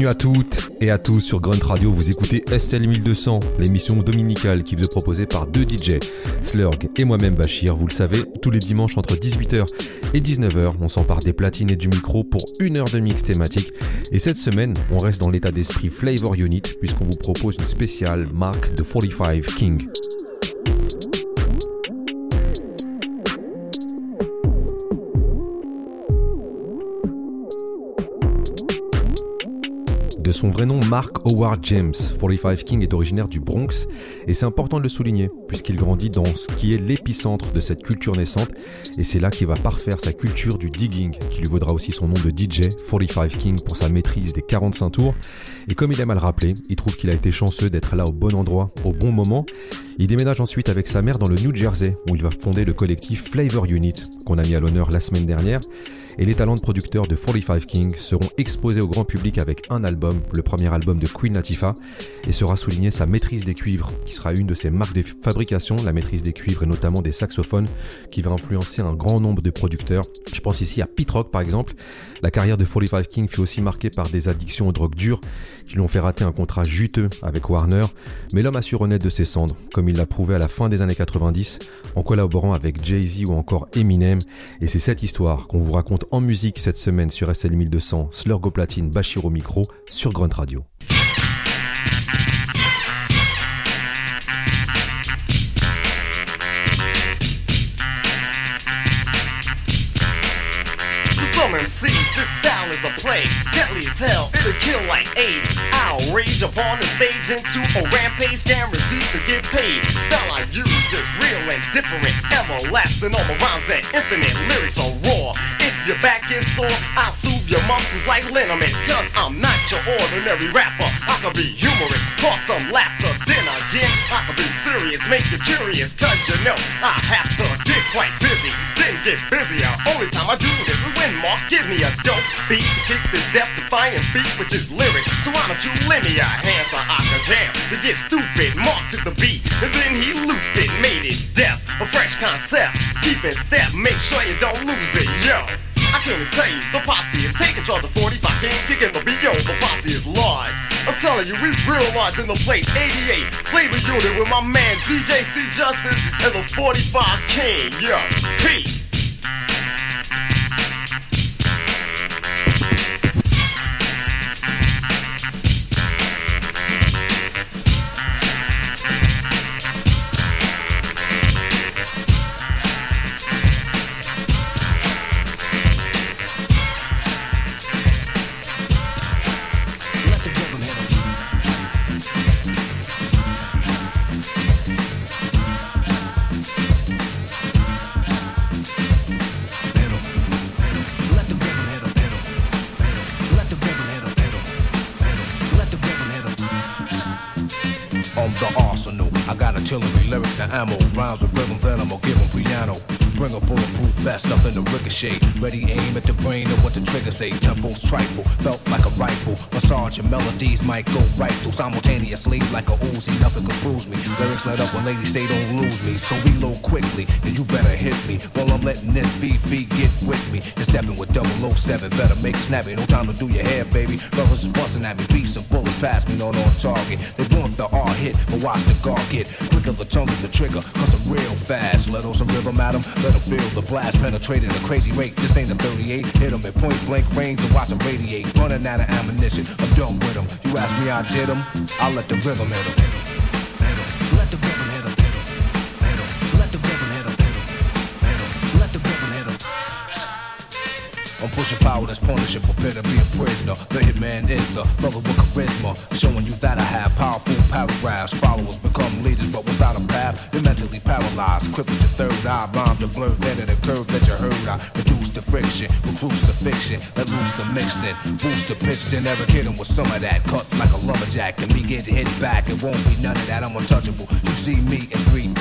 Bienvenue à toutes et à tous sur Grunt Radio. Vous écoutez SL 1200, l'émission dominicale qui vous est proposée par deux DJ, Slurg et moi-même Bachir. Vous le savez, tous les dimanches entre 18h et 19h, on s'empare des platines et du micro pour une heure de mix thématique. Et cette semaine, on reste dans l'état d'esprit Flavor Unit puisqu'on vous propose une spéciale marque de 45 King. Son vrai nom, Mark Howard James, 45 King est originaire du Bronx et c'est important de le souligner puisqu'il grandit dans ce qui est l'épicentre de cette culture naissante et c'est là qu'il va parfaire sa culture du digging qui lui vaudra aussi son nom de DJ 45 King pour sa maîtrise des 45 tours. Et comme il aime à le rappeler, il trouve qu'il a été chanceux d'être là au bon endroit au bon moment. Il déménage ensuite avec sa mère dans le New Jersey où il va fonder le collectif Flavor Unit qu'on a mis à l'honneur la semaine dernière et les talents de producteurs de 45 King seront exposés au grand public avec un album, le premier album de Queen Latifah, et sera souligné sa maîtrise des cuivres, qui sera une de ses marques de fabrication, la maîtrise des cuivres et notamment des saxophones, qui va influencer un grand nombre de producteurs. Je pense ici à Pete Rock par exemple. La carrière de 45 King fut aussi marquée par des addictions aux drogues dures qui lui ont fait rater un contrat juteux avec Warner, mais l'homme a su renaître de ses cendres, comme il l'a prouvé à la fin des années 90 en collaborant avec Jay-Z ou encore Eminem, et c'est cette histoire qu'on vous raconte en musique cette semaine sur SL 1200, Slurgo Platine, Bachiro Micro, sur Grunt Radio. Is a plague. Deadly as hell, it'll kill like AIDS. I'll rage upon the stage into a rampage, guaranteed to get paid. Style I use is real and different, everlasting. All my rhymes and infinite lyrics are raw. If your back is sore, I'll soothe your muscles like liniment. Cause I'm not your ordinary rapper. I can be humorous, cause some laughter. Then again, I can be serious, make you curious. Cause you know, I have to get quite busy, then get busier. Only time I do this is when Mark give me a dope beat to kick this death defying beat, which is lyric. So why don't you lend me a hand so I can jam? To get stupid, Mark to the beat, and then he looped it, made it deaf. A fresh concept, keep in step, make sure you don't lose it, yo. I came to tell you, the posse is taking charge of 45 King, kicking the BO, the posse is large. I'm telling you, we real large in the place, 88, flavor unit with my man DJ C Justice and the 45 King, yo. Peace. Artillery, lyrics, and ammo. Rhymes with rhythm, then I'ma give 'em piano. Bring a bulletproof vest, nothing to ricochet. Ready aim at the brain of what the trigger say. Tempos trifle, felt like a rifle. Massage and melodies might go right through simultaneously like a Uzi. Nothing can bruise me. Lyrics let up when ladies say don't lose me. So reload quickly, and you better hit me while I'm letting this VV get with me. And stepping with 007, better make it snappy. No time to do your hair, baby. Brothers is busting at me, beats and bullets pass me, not on target. They want the R hit, but watch the guard get quicker. The tongue is the trigger, cause I'm real fast. Let on some rhythm at 'em, let feel the blast penetrating a crazy rate. This ain't a 38, hit 'em at point blank range and watch 'em radiate. Running out of ammunition, I'm done with 'em. You ask me, I did 'em, I'll let the rhythm hit 'em. I'm pushing power that's punishing, prepare to be a prisoner. The hitman is the brother with charisma, showing you that I have powerful paragraphs. Followers become leaders, but without a path, you're mentally paralyzed. Crippled your third eye, rhymes are blurred, then a curve that you heard. I reduce the friction, the fiction, let loose the mixed in, boost the pitch, and never hit with some of that. Cut like a lumberjack and begin to hit back. It won't be none of that, I'm untouchable. You see me in 3D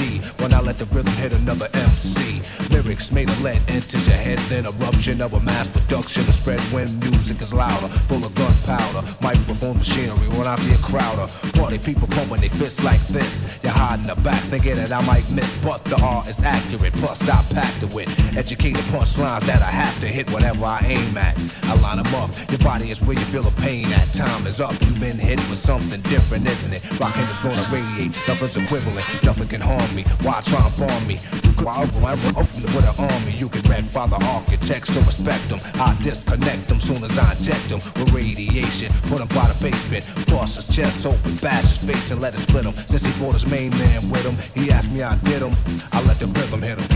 when I let the rhythm hit another MC. Lyrics made of lead enters your head, then eruption of a mass production. The spread when music is louder, full of gunpowder. Microphone machinery when I see a crowder. Party people pumping their fists like this. You're hiding the back, thinking that I might miss, but the art is accurate. Plus, I packed it with educated punchlines that I have to hit whatever I aim at. I line them up. Your body is where you feel the pain at. Time is up. You've been hit with something different, isn't it? Rockin' is gonna radiate. Nothing's equivalent. Nothing can harm me. Why try and bomb me? You could with an army. You can wreck by the architects, so respect them. I disconnect them soon as I inject them with radiation. Put them by the basement. Bust his chest open, bash his face, and let it split him. Since he brought his main man with him, he asked me I did him. I let the rhythm hit him.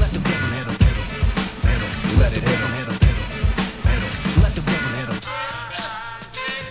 Let the rhythm hit him. Let it hit him. Let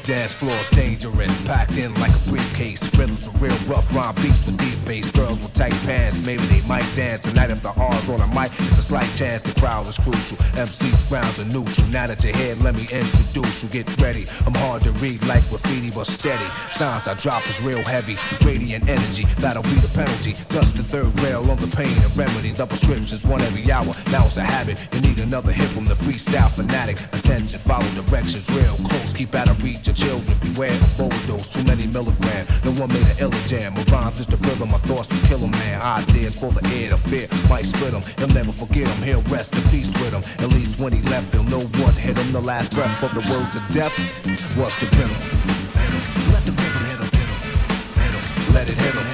Dance floor's dangerous, packed in like a briefcase. Rhythms with real rough rhyme beats with deep bass. Girls with tight pants, maybe they might dance tonight if the R's on a mic. It's a slight chance the crowd is crucial. MC's grounds are neutral. Now that you're here, let me introduce you. Get ready. I'm hard to read like graffiti, but steady. Signs I drop is real heavy. Radiant energy, that'll be the penalty. Dust the third rail on the pain and remedy. The prescription's one every hour. Now it's a habit. You need another hit from the freestyle fanatic. Attention, follow directions real close. Keep out of reach children. Beware of overdose. Too many milligrams. No one made an illa jam. My rhymes just the rhythm. My thoughts will kill a man. Ideas for the air to fear. Might split him. He'll never forget him. He'll rest in peace with him. At least when he left, he'll know what hit him. The last breath of the words of death was the rhythm. Let the rhythm hit him. Let it hit him.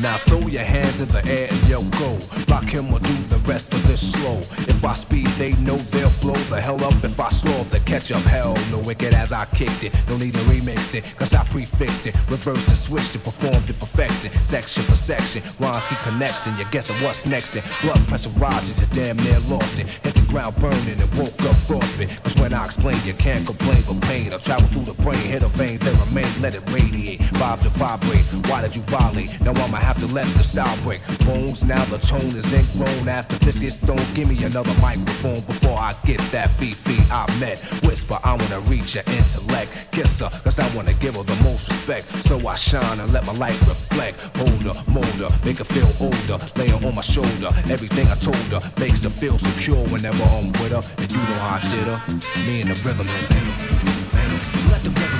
Now throw your hands in the air and yo go. Rock him or do the rest of this slow. If I speed, they know they'll blow the hell up. If I slow up, the catch up. Hell no wicked as I kicked it. No need to remix it, cause I prefixed it. Reversed and switched it, performed to perfection. Section for section, rhymes keep connecting. You're guessing what's next. And blood pressure rises, you damn near lost it. Hit the ground burning and woke up frostbit. Cause when I explain, you can't complain for pain. I travel through the brain, hit a vein, then remain, let it radiate. Vibes and vibrate. Why did you violate? Now I'ma have to let the style break. Bones, now the tone is ingrown. After this gets thrown, give me another microphone before I get that fee I met. Whisper, I wanna reach your intellect. Kiss her, cause I wanna give her the most respect. So I shine and let my light reflect. Hold her, mold her, make her feel older. Lay her on my shoulder. Everything I told her makes her feel secure whenever I'm with her. And you know how I did her. Me and the rhythm. Let the rhythm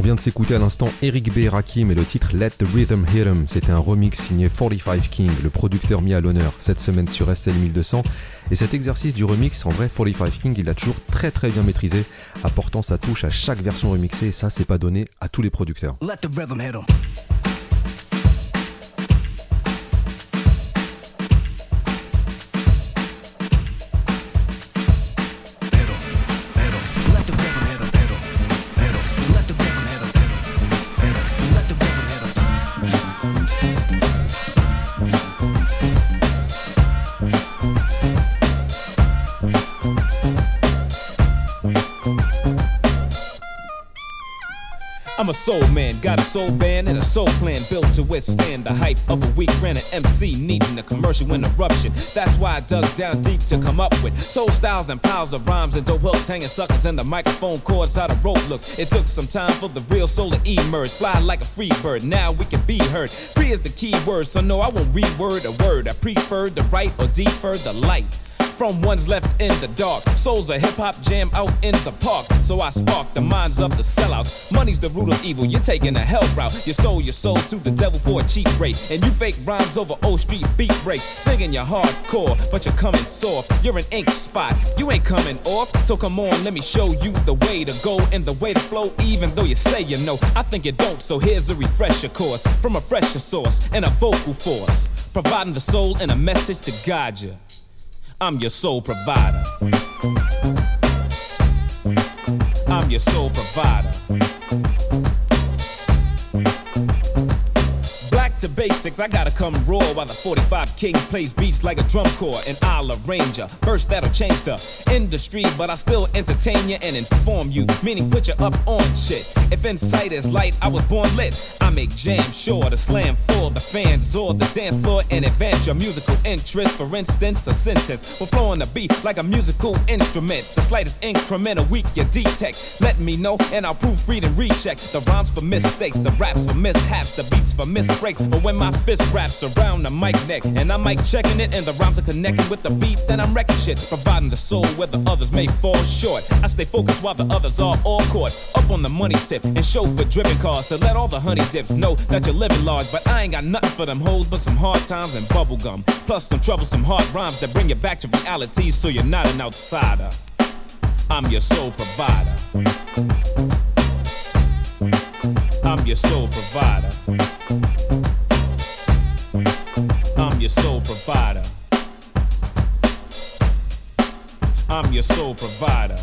On vient de s'écouter à l'instant Eric B. Rakim et le titre Let the Rhythm Hit 'em. C'était un remix signé 45 King, le producteur mis à l'honneur cette semaine sur SL 1200. Et cet exercice du remix, en vrai, 45 King, il l'a toujours très très bien maîtrisé, apportant sa touche à chaque version remixée. Et ça, c'est pas donné à tous les producteurs. Let the rhythm hit. A soul man, got a soul band and a soul plan built to withstand the hype of a weak ran MC needing a commercial interruption. That's why I dug down deep to come up with soul styles and piles of rhymes and dope hooks hanging suckers and the microphone cords how the rope looks. It took some time for the real soul to emerge, fly like a free bird. Now we can be heard. Free is the key word, so no, I won't reword a word. I prefer the right or defer the light from ones left in the dark. Souls a hip hop jam out in the park. So I spark the minds of the sellouts. Money's the root of evil, you're taking a hell route. You sold your soul to the devil for a cheap rate. And you fake rhymes over old Street beat break. Thinking you're hardcore, but you're coming soft. You're an ink spot, you ain't coming off. So come on, let me show you the way to go and the way to flow, even though you say you know. I think you don't, so here's a refresher course from a fresher source and a vocal force. Providing the soul and a message to guide you. I'm your sole provider. I'm your soul provider. To basics. I gotta come raw while the 45 King plays beats like a drum corps and I'll arrange ya. First, that'll change the industry, but I still entertain you and inform you. Meaning, put you up on shit. If insight is light, I was born lit. I make jam sure to slam for the fans or the dance floor and advance your musical interest. For instance, a sentence will flow on the beat like a musical instrument. The slightest increment, a weak you detect. Let me know and I'll proofread and recheck the rhymes for mistakes, the raps for mishaps, the beats for misbreaks. But when my fist wraps around the mic neck and I'm mic checking it and the rhymes are connecting with the beat, then I'm wrecking shit, providing the soul where the others may fall short. I stay focused while the others are all caught up on the money tip and chauffeur driven cars to let all the honey dips know that you're living large. But I ain't got nothing for them hoes but some hard times and bubblegum. Plus some troublesome hard rhymes that bring you back to reality so you're not an outsider. I'm your soul provider. I'm your soul provider. Your soul provider. I'm your soul provider.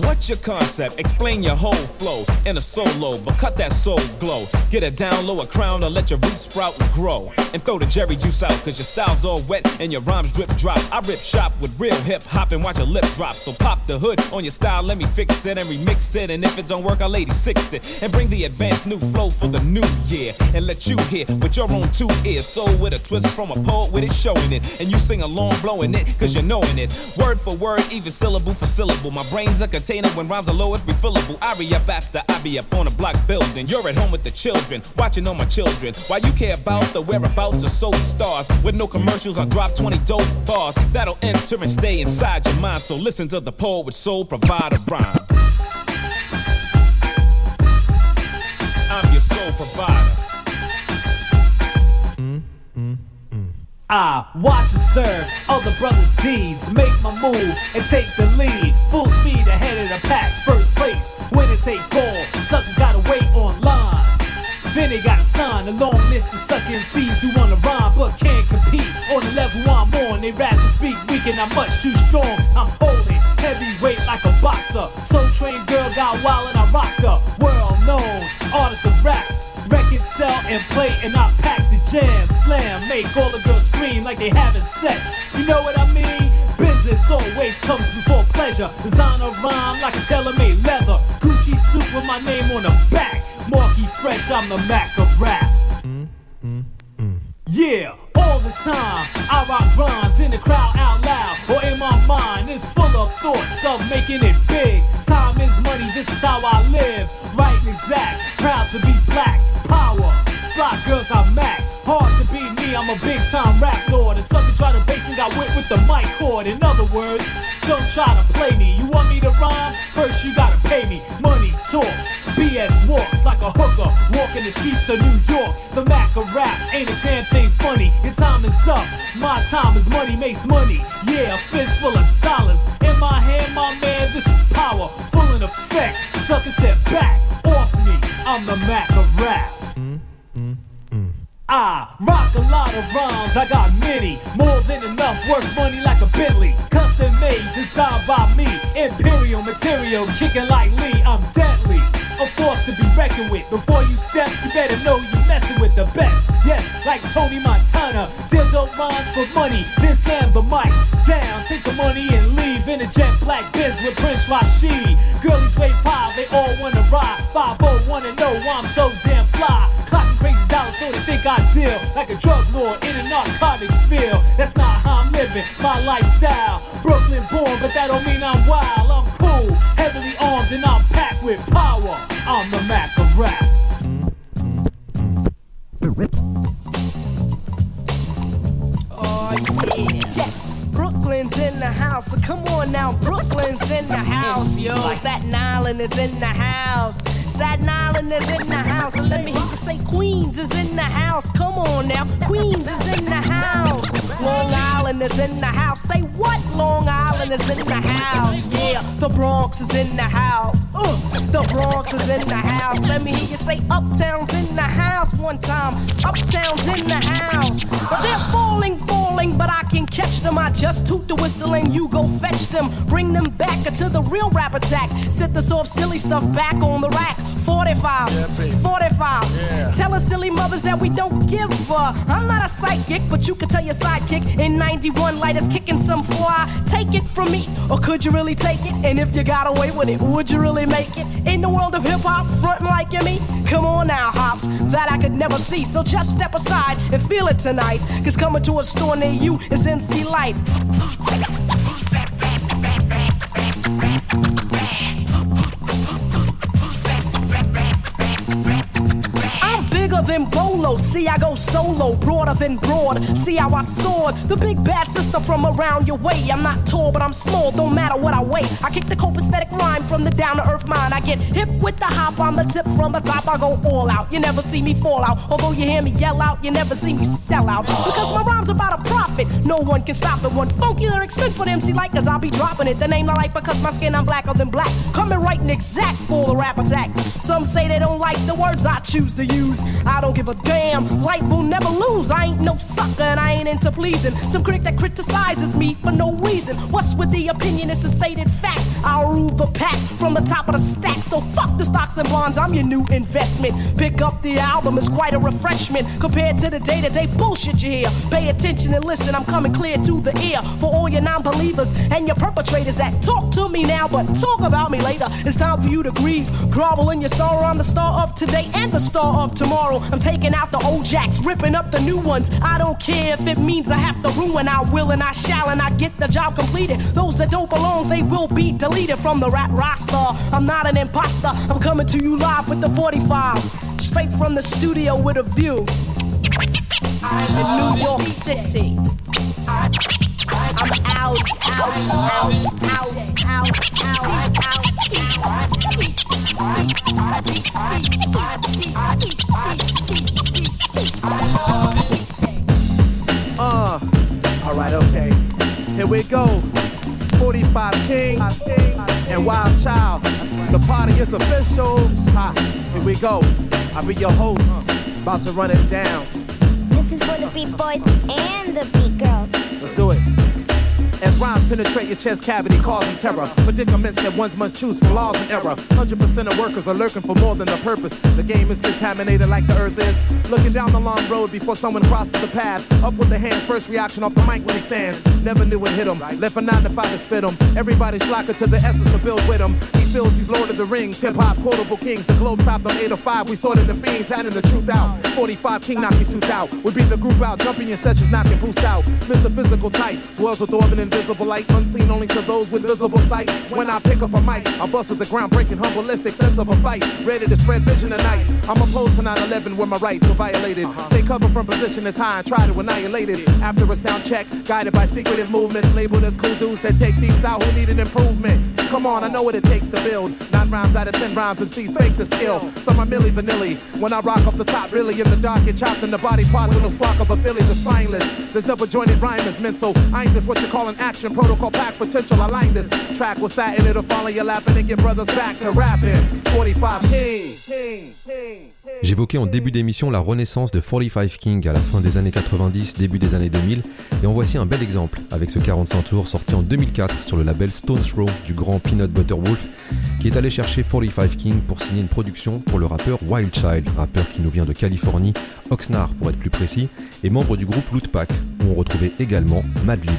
What's your concept? Explain your whole flow in a solo, but cut that soul glow. Get a down low, a crown, or let your roots sprout and grow. And throw the Jheri juice out, cause your style's all wet and your rhymes drip drop. I rip shop with real hip hop and watch a lip drop. So pop the hood on your style, let me fix it and remix it. And if it don't work, I'll 86 it. And bring the advanced new flow for the new year. And let you hear with your own two ears. So with a twist from a poet with it showing it. And you sing along, blowing it, cause you're knowing it. Word for word, even syllable for syllable. My brain's like a container when rhymes are low, it's refillable. I re up after I be up on a block building. You're at home with the children, watching all my children. Why you care about the whereabouts of soul stars? With no commercials, I drop 20 dope bars that'll enter and stay inside your mind. So listen to the poet with soul provider rhyme. I'm your soul provider. I watch and observe other brothers' deeds, make my move and take the lead. Full speed ahead of the pack, first place. Winner take all, suckers gotta wait online. Then they gotta sign a long list of suck MCs who wanna rhyme but can't compete. On the level I'm on, they rather speak weak and I'm much too strong. I'm holding heavyweight like a boxer. Soul trained girl got wild and I rocked her. World known, artist of rap. Records sell and play and I pack the jam. Slam, make all the girls scream like they having sex. You know what I mean? Business always comes before pleasure. Designer rhyme like a tailor-made leather. Gucci suit with my name on the back. Marky fresh, I'm the Mac of rap. Yeah, all the time I rock rhymes in the crowd out loud or in my mind is full of thoughts of making it big. Time is money, this is how I live. Right and exact, proud to be black. Power, fly girls I'm Mac. Hard to beat me, I'm a big time rap lord. A sucker try to base and got whipped with the mic cord. In other words, don't try to play me. You want me to rhyme? First you gotta pay me. Money talks, BS walks like a hooker walking the streets of New York. The Mac of rap ain't a damn thing funny. Your time is up. My time is money makes money. Yeah, a fist full of dollars. In my hand, my man, this is power. Full in effect. Sucker step back off me. I'm the Mac of rap. I rock a lot of rhymes, I got many, more than enough, worth money like a Bentley. Custom made, designed by me, imperial material, kicking like Lee, I'm deadly. A force to be reckoned with. Before you step, you better know you're messing with the best. Yes, like Tony Montana, deal dope rhymes for money, then slam the mic down, take the money and leave in a jet black Benz with Prince Rashid. Girlies wave high, they all wanna ride. 5 wanna know why I'm so damn fly. Clocking crazy dollars so they think I deal like a drug lord in a narcotics field. That's not how I'm living, my lifestyle. Brooklyn born, but that don't mean I'm wild. I'm cool, heavily armed, and I'm packed with power. I'm the Mac of rap. Oh yeah. Brooklyn's in the house, so come on now. Brooklyn's in the house, yo. Staten Island is in the house. Staten Island is in the house. And let me hear you say Queens is in the house. Come on now. Queens is in the house. Long Island is in the house. Say what? Long Island is in the house. Yeah, the Bronx is in the house. Uh, the Bronx is in the house. Let me hear you say Uptown's in the house one time. Uptown's in the house. But they're falling, I can catch them. I just toot the whistle and you go fetch them. Bring them back to the real rap attack. Set the soft, silly stuff back on the rack. 45, 45. Tell us silly mothers that we don't give a. I'm not a psychic, but you can tell your sidekick in 91 Lyte is kicking some fly. Take it from me, or could you really take it? And if you got away with it, would you really make it? In the world of hip hop, frontin' like you me? Come on now, hops, that I could never see. So just step aside and feel it tonight. Cause coming to a store near you is MC Lyte. Than Bolo. See, I go solo, broader than broad. See how I soared. The big bad sister from around your way. I'm not tall, but I'm small. Don't matter what I weigh. I kick the copacetic rhyme from the down to earth mind. I get hip with the hop on the tip from the top. I go all out. You never see me fall out. Although you hear me yell out, you never see me sell out. Because my rhyme's about a profit. No one can stop it. One funky lyric sent for the MC like, cause I'll be dropping it. The name I like because my skin I'm blacker than black. Coming right and exact for the rap attack. Some say they don't like the words I choose to use. Don't give a damn. Lyte will never lose. I ain't no sucker and I ain't into pleasing. Some critic that criticizes me for no reason. What's with the opinion? It's a stated fact. I'll rule the pack from the top of the stack. So fuck the stocks and bonds. I'm your new investment. Pick up the album. It's quite a refreshment compared to the day to day bullshit you hear. Pay attention and listen. I'm coming clear to the ear for all your non believers and your perpetrators that talk to me now but talk about me later. It's time for you to grieve. Grovel in your sorrow. I'm the star of today and the star of tomorrow. I'm taking out the old jacks, ripping up the new ones. I don't care if it means I have to ruin. I will and I shall, and I get the job completed. Those that don't belong, they will be deleted from the rap roster. I'm not an imposter. I'm coming to you live with the 45, straight from the studio with a view. I'm in New York City. I'm out, out, out, out, out, we go. I'll be your host. About to run it down. This is for the beat boys and the beat girls. Let's do it. As rhymes penetrate your chest cavity, causing terror. Predicaments that ones must choose from laws and error. 100% of workers are lurking for more than a purpose. The game is contaminated like the earth is. Looking down the long road before someone crosses the path. Up with the hands, first reaction off the mic when he stands. Never knew it hit him. Left a nine to five to spit him. Everybody's flocking to the essence to build with him. He feels he's Lord of the Rings. Hip hop, quotable kings. The globe trapped on 805. We sorted the fiends, hiding the truth out. 45 King knocking tooth out. We beat the group out, jumping your sessions, knocking boost out. Mr. Physical type dwells with orb and invisible light, unseen only to those with visible sight. When I pick up a mic, I bust with the groundbreaking, humbleistic sense of a fight. Ready to spread vision tonight. I'm opposed to 9/11 where my rights were violated. Uh-huh. Take cover from position to time, try to annihilate it. After a sound check, guided by secretive movements, labeled as cool dudes that take thieves out who need an improvement. Come on, I know what it takes to build. Nine rhymes out of ten rhymes, MCs fake the skill. Some are milli vanilli. When I rock up the top, really in the dark, get chopped in the body part with no spark of a Philly that's spineless. There's never jointed rhyme is mental. I ain't this what you call an action protocol pack potential. I line this track with satin, it'll follow your lap and then get brothers back to rapping. 45 King. King. King. J'évoquais en début d'émission la renaissance de 45 King à la fin des années 90, début des années 2000, et en voici un bel exemple avec ce 45 tours sorti en 2004 sur le label Stones Throw du grand Peanut Butter Wolf, qui est allé chercher 45 King pour signer une production pour le rappeur Wild Child, rappeur qui nous vient de Californie, Oxnard pour être plus précis, et membre du groupe Loot Pack, où on retrouvait également Madlib.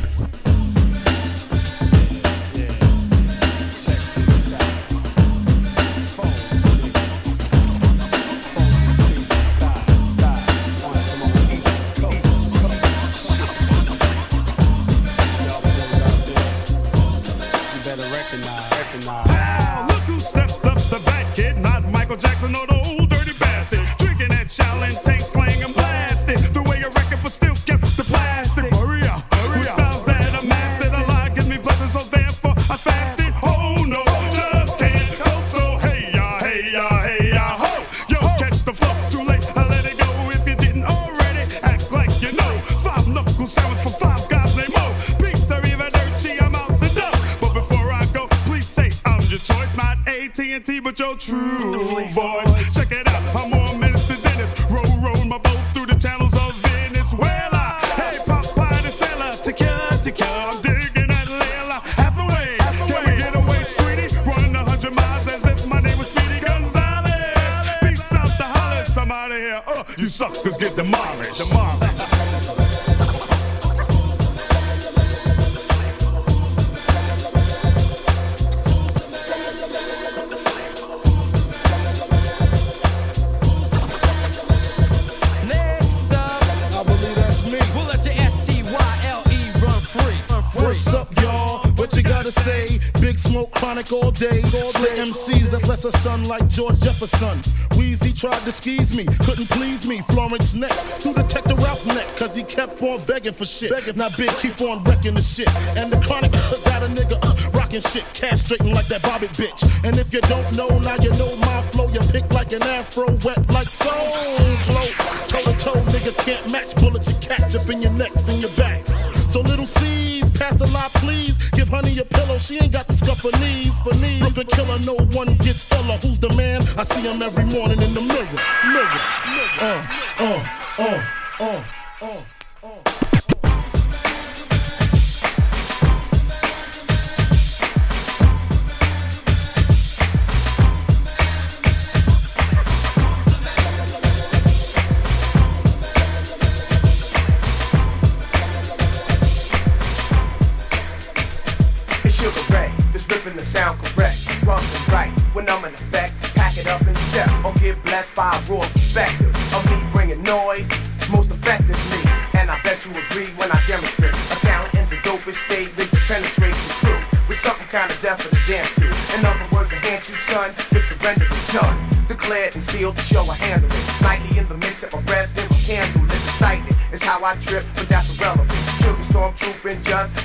Like George Jefferson. Weezy tried to squeeze me, couldn't please me. Florence next, through Detective Ralph neck, cause he kept on begging for shit. Now Big keep on wrecking the shit. And the chronic got a nigga uh, rocking shit, castrating like that Bobby bitch. And if you don't know, now you know my flow. You pick like an afro, wet like soul flow. Toe to toe, niggas can't match bullets you catch up in your necks and your backs. So little C's, pass the lot, please. She ain't got the scuff for knees. For knees. Brooklyn killer, no one gets iller. Who's the man? I see him every morning in the mirror. Mirror. Uh, uh, uh, uh, uh. It's And the show I handle it. Nightly in the mix at my rest, in my candle, lit excited. It's how I trip, but that's irrelevant. Sugar storm trooping just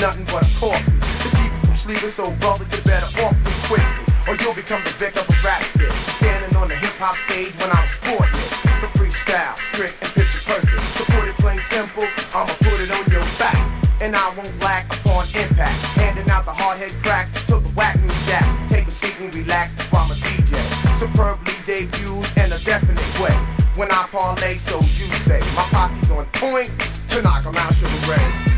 nothing but a coffee. To keep you from sleeping, so brother, you better off me quickly. Or you'll become the victim of rap stick. Standing on the hip hop stage when I'm sporting. The freestyle, strict and picture perfect. To put it plain simple, I'ma put it on your back. And I won't lack upon impact. Handing out the hard head cracks to the whack new jack. Take a seat and relax while I'm a DJ. Superbly debuts in a definite way. When I parlay, so you say. My posse's on point to knock 'em out, Sugar Ray.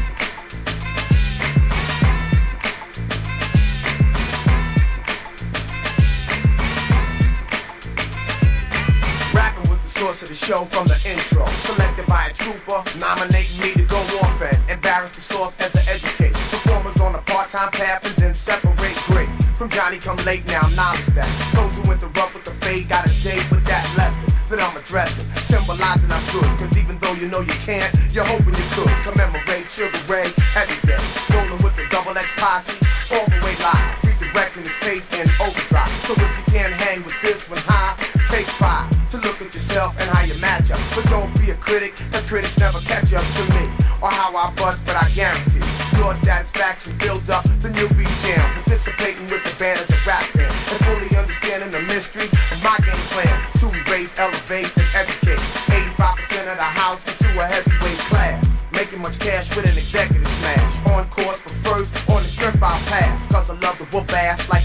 Show from the intro. Selected by a trooper, nominating me to go off and embarrass the soft as an educator. Performers on a part-time path and then separate great. From Johnny come late now, knowledge that. Those who rough with the fade got a day with that lesson that I'm addressing. Symbolizing I'm good, cause even though you know you can't, you're hoping you could. Commemorate Sugar Ray every day. Rolling with the double X posse, all the way live. Redirecting the at yourself and how you match up. But don't be a critic, cause critics never catch up to me. Or how I bust, but I guarantee your satisfaction build up, then you'll be jammed. Participating with the band as a rap band. And fully understanding the mystery of my game plan. To erase, elevate, and educate. 85% of the house into a heavyweight class. Making much cash with an executive smash. On course for first, on the strength I'll pass. Cause I love to whoop ass like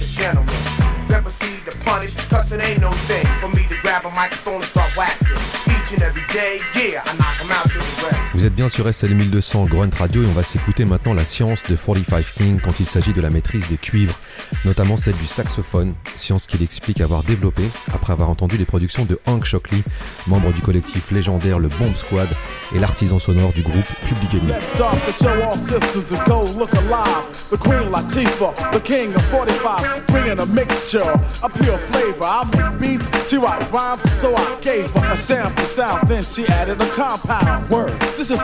microphone and start waxing. Each and every day, yeah, I bien sur SL 1200 Grunt Radio et on va s'écouter maintenant la science de 45 King quand il s'agit de la maîtrise des cuivres, notamment celle du saxophone, science qu'il explique avoir développée après avoir entendu les productions de Hank Shockley, membre du collectif légendaire le Bomb Squad et l'artisan sonore du groupe Public Enemy.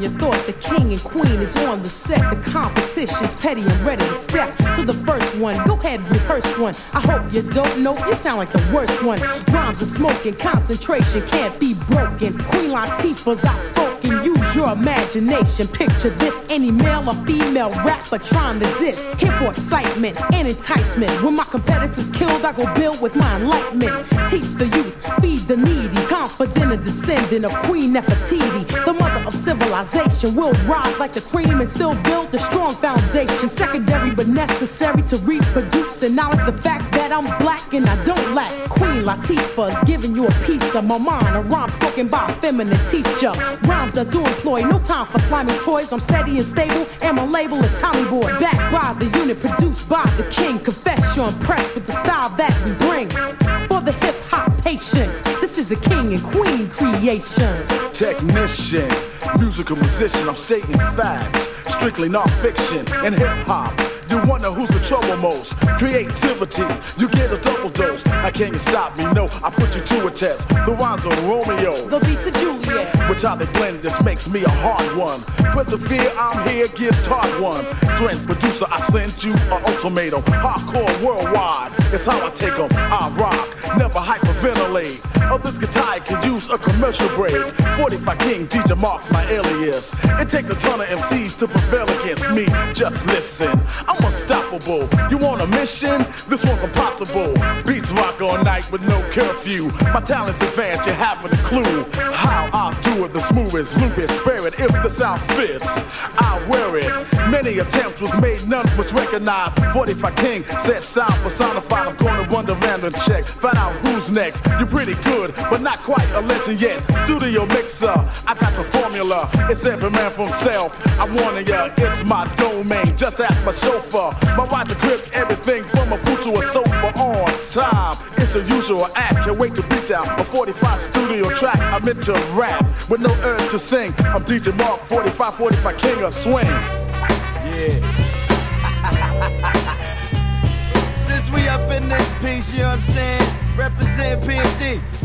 broaden your thought. The king and queen is on the set. The competition's petty and ready to step to the first one. Go ahead, rehearse one. I hope you don't know. You sound like the worst one. Rhymes are smoking, concentration can't be broken. Queen Latifah's outspoken. Use your imagination. Picture this: any male or female rapper trying to diss. Hip for excitement and enticement. When my competitors killed, I go build with my enlightenment. Teach the youth, the needy. Confident and descendant of Queen Nefertiti, the mother of civilization, will rise like the cream and still build a strong foundation. Secondary but necessary to reproduce. And knowledge the fact that I'm black and I don't lack. Queen Latifah's giving you a piece of my mind. A rhyme spoken by a feminine teacher. Rhymes I do employ, no time for slimy toys. I'm steady and stable, and my label is Tommy Boy. Backed by the unit, produced by the king. Confess you're impressed with the style that we bring. For the hip hop patience, this is a king and queen creation. Technician, musical musician, I'm stating facts. Strictly non-fiction and hip hop. You wonder who's the trouble most? Creativity, you get a double dose. How can you stop me? No, I put you to a test. The rhymes are Romeo. The beats of Juliet. Which how they blend, this makes me a hard one. Persevere, I'm here, give taught one. Strength producer, I sent you an ultimatum. Hardcore worldwide, it's how I take 'em. I rock, never hyperventilate. Others get tired, can use a commercial break. 45 King, DJ Marks, my alias. It takes a ton of MCs to prevail against me. Just listen, I'm unstoppable. You want a mission? This one's impossible. Beats rock all night with no curfew. My talent's advanced, you haven't a clue. How I do it, the smoothest, lupus spirit. If the sound fits, I wear it. Many attempts was made, none was recognized. 45 King said sound personified. I'm gonna run the random check, find out who's next. You're pretty good, but not quite a legend yet. Studio mixer, I got the formula. It's every man for himself. I'm warning ya, it's my domain. Just ask my chauffeur. My to grip everything from a boot to a sofa on time. It's a usual act. Can't wait to beat down a 45 studio track. I'm into rap with no urge to sing. I'm DJ Mark 45 45 King of Swing. Yeah. Since we up in this piece, you know what I'm saying? Represent PMD.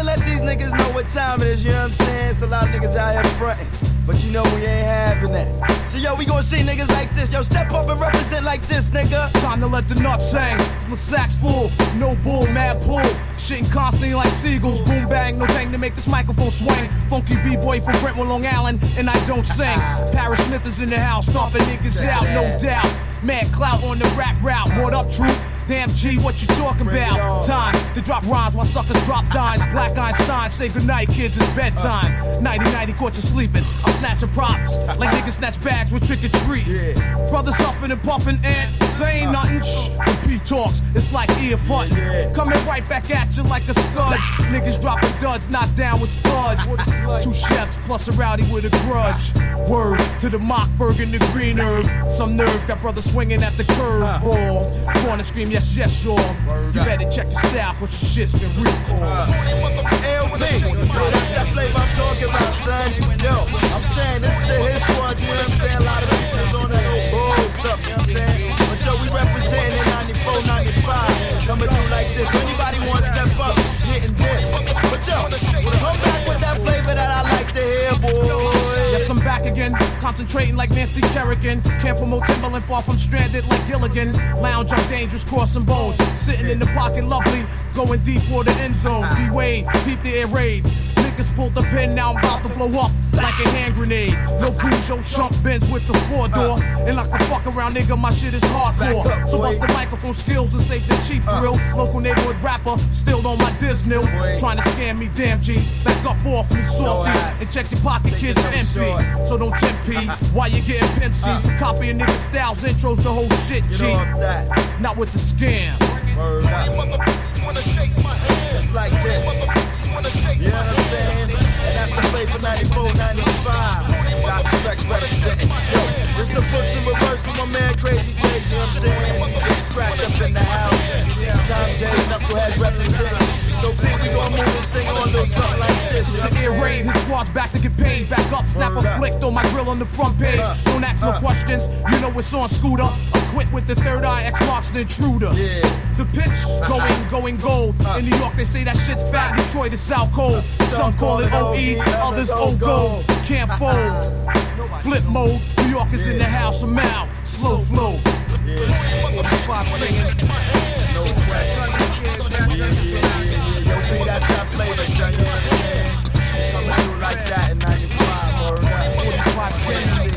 And let these niggas know what time it is, you know what I'm saying? It's a lot of niggas out here frontin'. But you know we ain't having that. So yo, we gonna see niggas like this. Yo, step up and represent like this, nigga. Time to let the nuts hang. My sack's full, no bull, mad pull. Shitting constantly like seagulls. Boom bang, no thing to make this microphone swing. Funky b-boy from Brentwood, Long Island, and I don't sing. Parrish Smith is in the house, stomping niggas out, no doubt. Mad clout on the rap route. What up, troop? Damn G, what you talking about? Time to drop rhymes while suckers drop dimes. Black Einstein, say goodnight, kids, it's bedtime. Nighty nighty, caught you sleeping. I'm snatching props like niggas snatch bags with trick or treat. Brothers huffing and puffing and saying nothing. Shh, when P talks, it's like ear button. Coming right back at you like a scud. Niggas dropping duds, not down with spuds. Two chefs plus a rowdy with a grudge. Word to the Mockberg and the green herb. Some nerve, that brother swinging at the curve ball. Corner scream, yes, yes, sure. You better check your style, cause your shit's been recalled. LP, yo, that's that flavor I'm talking about, son. Yo, I'm saying this is the hit squad, you know what I'm saying? A lot of people's on that old bull stuff, you know what I'm saying? But yo, we representing 94, 95, coming through like this. Anybody want to step up, getting this. But yo, concentrating like Nancy Kerrigan. Can't promote Timberland, far from stranded like Gilligan. Lounge on dangerous, crossing bones. Sitting in the pocket, lovely, going deep for the end zone. B Wade, keep the air raid. Niggas pulled the pin, now I'm about to blow up like a hand grenade. No Peugeot chump bends with the four door. Uh. And like a fuck around nigga, my shit is hardcore. So bust the microphone skills and save the cheap uh. thrill. Local neighborhood rapper, still on my Disney. Trying to scam me, damn G. Back up off me, softy. And check your pocket, kids, empty. So don't tempt P. Why you getting pimp C's uh. for copying nigga styles, intros, the whole shit, G. Not with the scam. It's like this. You know what I'm saying? That's the flavor 94, 95. Got Rex representing. Yo, this the books in reverse with my man Crazy Crazy, you know what I'm saying? Get scratched up in the house. Tom J, Knuckleheads representing. So big, we gon' move this thing Listen to Air Raid, his squad's back to get paid. Back up, snap a flick, throw my grill on the front page. Don't ask no questions, you know it's on Scooter. Acquit with the third eye, X marks the intruder. The pitch, going, going gold. Uh. In New York, they say that shit's fat. Uh. Detroit is South Cold. Some call it OE, others O gold. Can't fold. Flip mode, New York is in the house, I'm out. Slow flow. No question. Yeah, yeah, yeah. B, that's that flavor, son. You know what I'm saying? Something new like that in 95 or 45 Tennessee.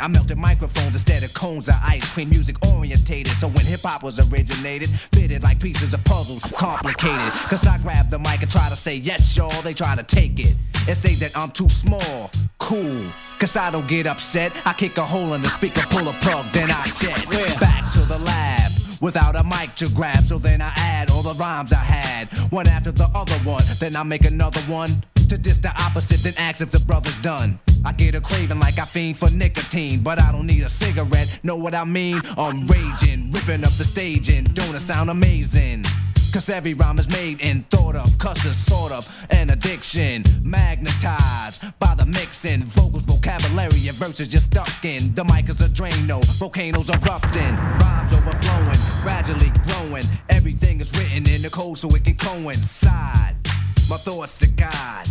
I melted microphones instead of cones of ice cream. Music orientated, so when hip hop was originated, fitted like pieces of puzzles, complicated. Cause I grab the mic and try to say yes, y'all. They try to take it and say that I'm too small. Cool. Cause I don't get upset. I kick a hole in the speaker, pull a plug, then I jet. Back to the lab without a mic to grab. So then I add all the rhymes I had, one after the other one. Then I make another one to diss the opposite, then ask if the brother's done. I get a craving like I fiend for nicotine, but I don't need a cigarette. Know what I mean? I'm raging, ripping up the stage, and don't it sound amazing? Cause every rhyme is made and thought of, cause it's sort of an addiction. Magnetized by the mixing, vocals, vocabulary, and verses just stuck in. The mic is a Drano, volcanoes erupting, rhymes overflowing, gradually growing. Everything is written in the code so it can coincide. My thoughts to God.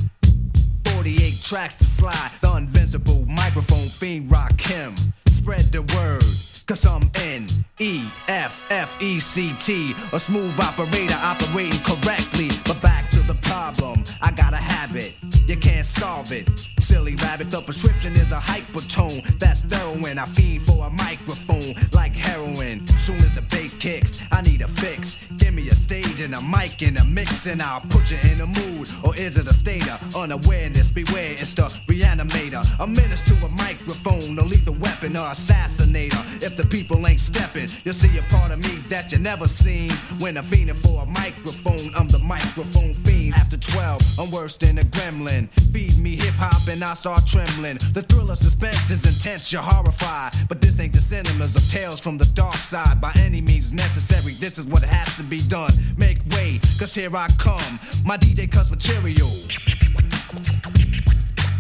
48 tracks to slide. The invincible microphone fiend rock him. Spread the word. Cause I'm N E F F E C T, a smooth operator operating correctly. But back to the problem, I got a habit, you can't solve it. Silly rabbit, the prescription is a hypertone. That's heroin, I fiend for a microphone like heroin. Soon as the bass kicks, I need a fix. Give me a stage and a mic and a mix, and I'll put you in a mood. Or is it a state of unawareness? Beware, it's the reanimator. A menace to a microphone, a lethal weapon or assassinator. If the people ain't stepping, you'll see a part of me that you never seen. When I'm fiending for a microphone, I'm the microphone fiend. After 12, I'm worse than a gremlin. Feed me hip hop and I start trembling. The thrill of suspense is intense, you're horrified. But this ain't the cinemas of tales from the dark side. By any means necessary, this is what has to be done. Make way, cause here I come. My DJ cuts material.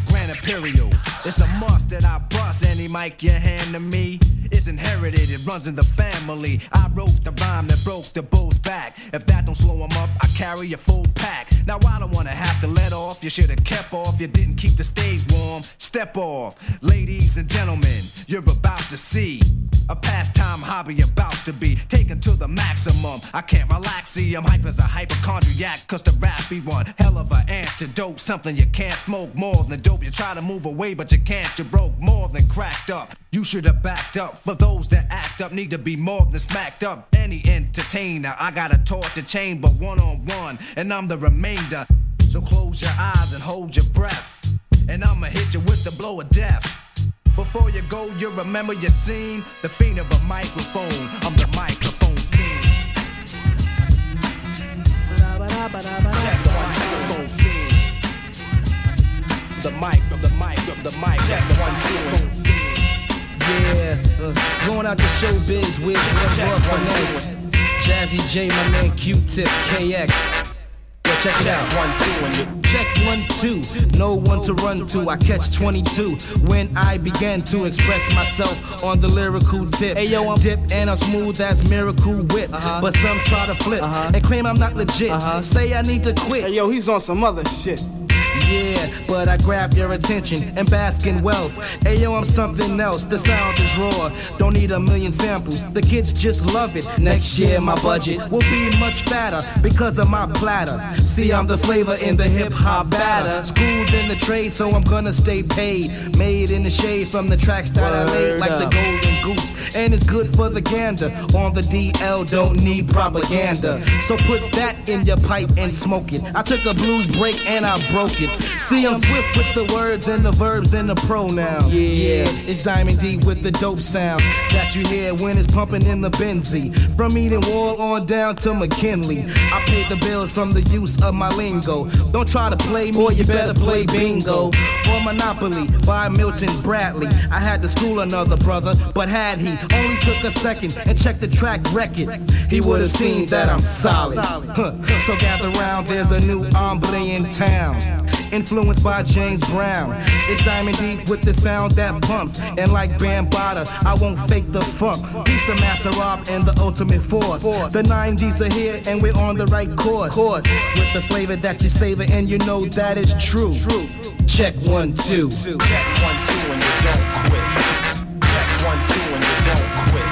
Grand Imperial. It's a must that I bust any mic you hand to me. It's inherited, it runs in the family. I wrote the rhyme that broke the bull's back. If that don't slow him up, I carry a full pack. Now I don't wanna have to let off. You should have kept off. You didn't keep the stage warm. Step off, ladies and gentlemen. You're about to see a pastime hobby about to be taken to the maximum. I can't relax, see I'm hype as a hypochondriac, cause the rap be one hell of an antidote. Something you can't smoke more than dope. You try to move away, but you can't. You broke more than cracked up. You should have backed up. For those that act up, need to be more than smacked up. Any entertainer, I got a torch to chamber one on one, and I'm the remainder. So close your eyes and hold your breath, and I'ma hit you with the blow of death. Before you go, you remember your scene. The fiend of a microphone. I'm the microphone fiend. Check the microphone fiend. The mic, the mic, the mic, check the microphone fiend. Yeah, uh, going out to showbiz with one finesse. Jazzy J, my man Q-Tip, KX. Yo, check it out. One, two, and you check one, two. No one to run to. I catch 22 when I began to express myself on the lyrical dip. Hey yo, I'm dip and I'm smooth as miracle whip. Uh-huh. But some try to flip uh-huh. and claim I'm not legit. Uh-huh. Say I need to quit. Hey yo, he's on some other shit. Yeah, but I grab your attention and bask in wealth. Ayo, I'm something else. The sound is raw. Don't need a million samples. The kids just love it. Next year, my budget will be much fatter because of my platter. See, I'm the flavor in the hip hop batter. Schooled in the trade, so I'm gonna stay paid. Made in the shade from the tracks that I made, like the golden goose. And it's good for the gander. On the DL, don't need propaganda. So put that in your pipe and smoke it. I took a blues break and I broke it. See, I'm swift with the words and the verbs and the pronoun. Yeah, it's Diamond D with the dope sound that you hear when it's pumping in the Benzie. From Edenwald on down to McKinley. I paid the bills from the use of my lingo. Don't try to play me, or you better play bingo. Or Monopoly by Milton Bradley. I had to school another brother, but had he only took a second and checked the track record, he would have seen that I'm solid. Huh. So gather round, there's a new hombre in town. Influenced by James Brown. It's Diamond Deep with the sound that pumps. And like Bambaataa, I won't fake the funk. He's the Master Rob and the ultimate force. The 90s are here and we're on the right course. With the flavor that you savor and you know that is true. Check one, two. Check one, two, and you don't quit. Check one, two, and you don't quit.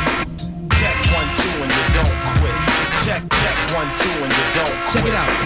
Check one, two, and you don't quit. Check, check one, two, and you don't quit. Check it out.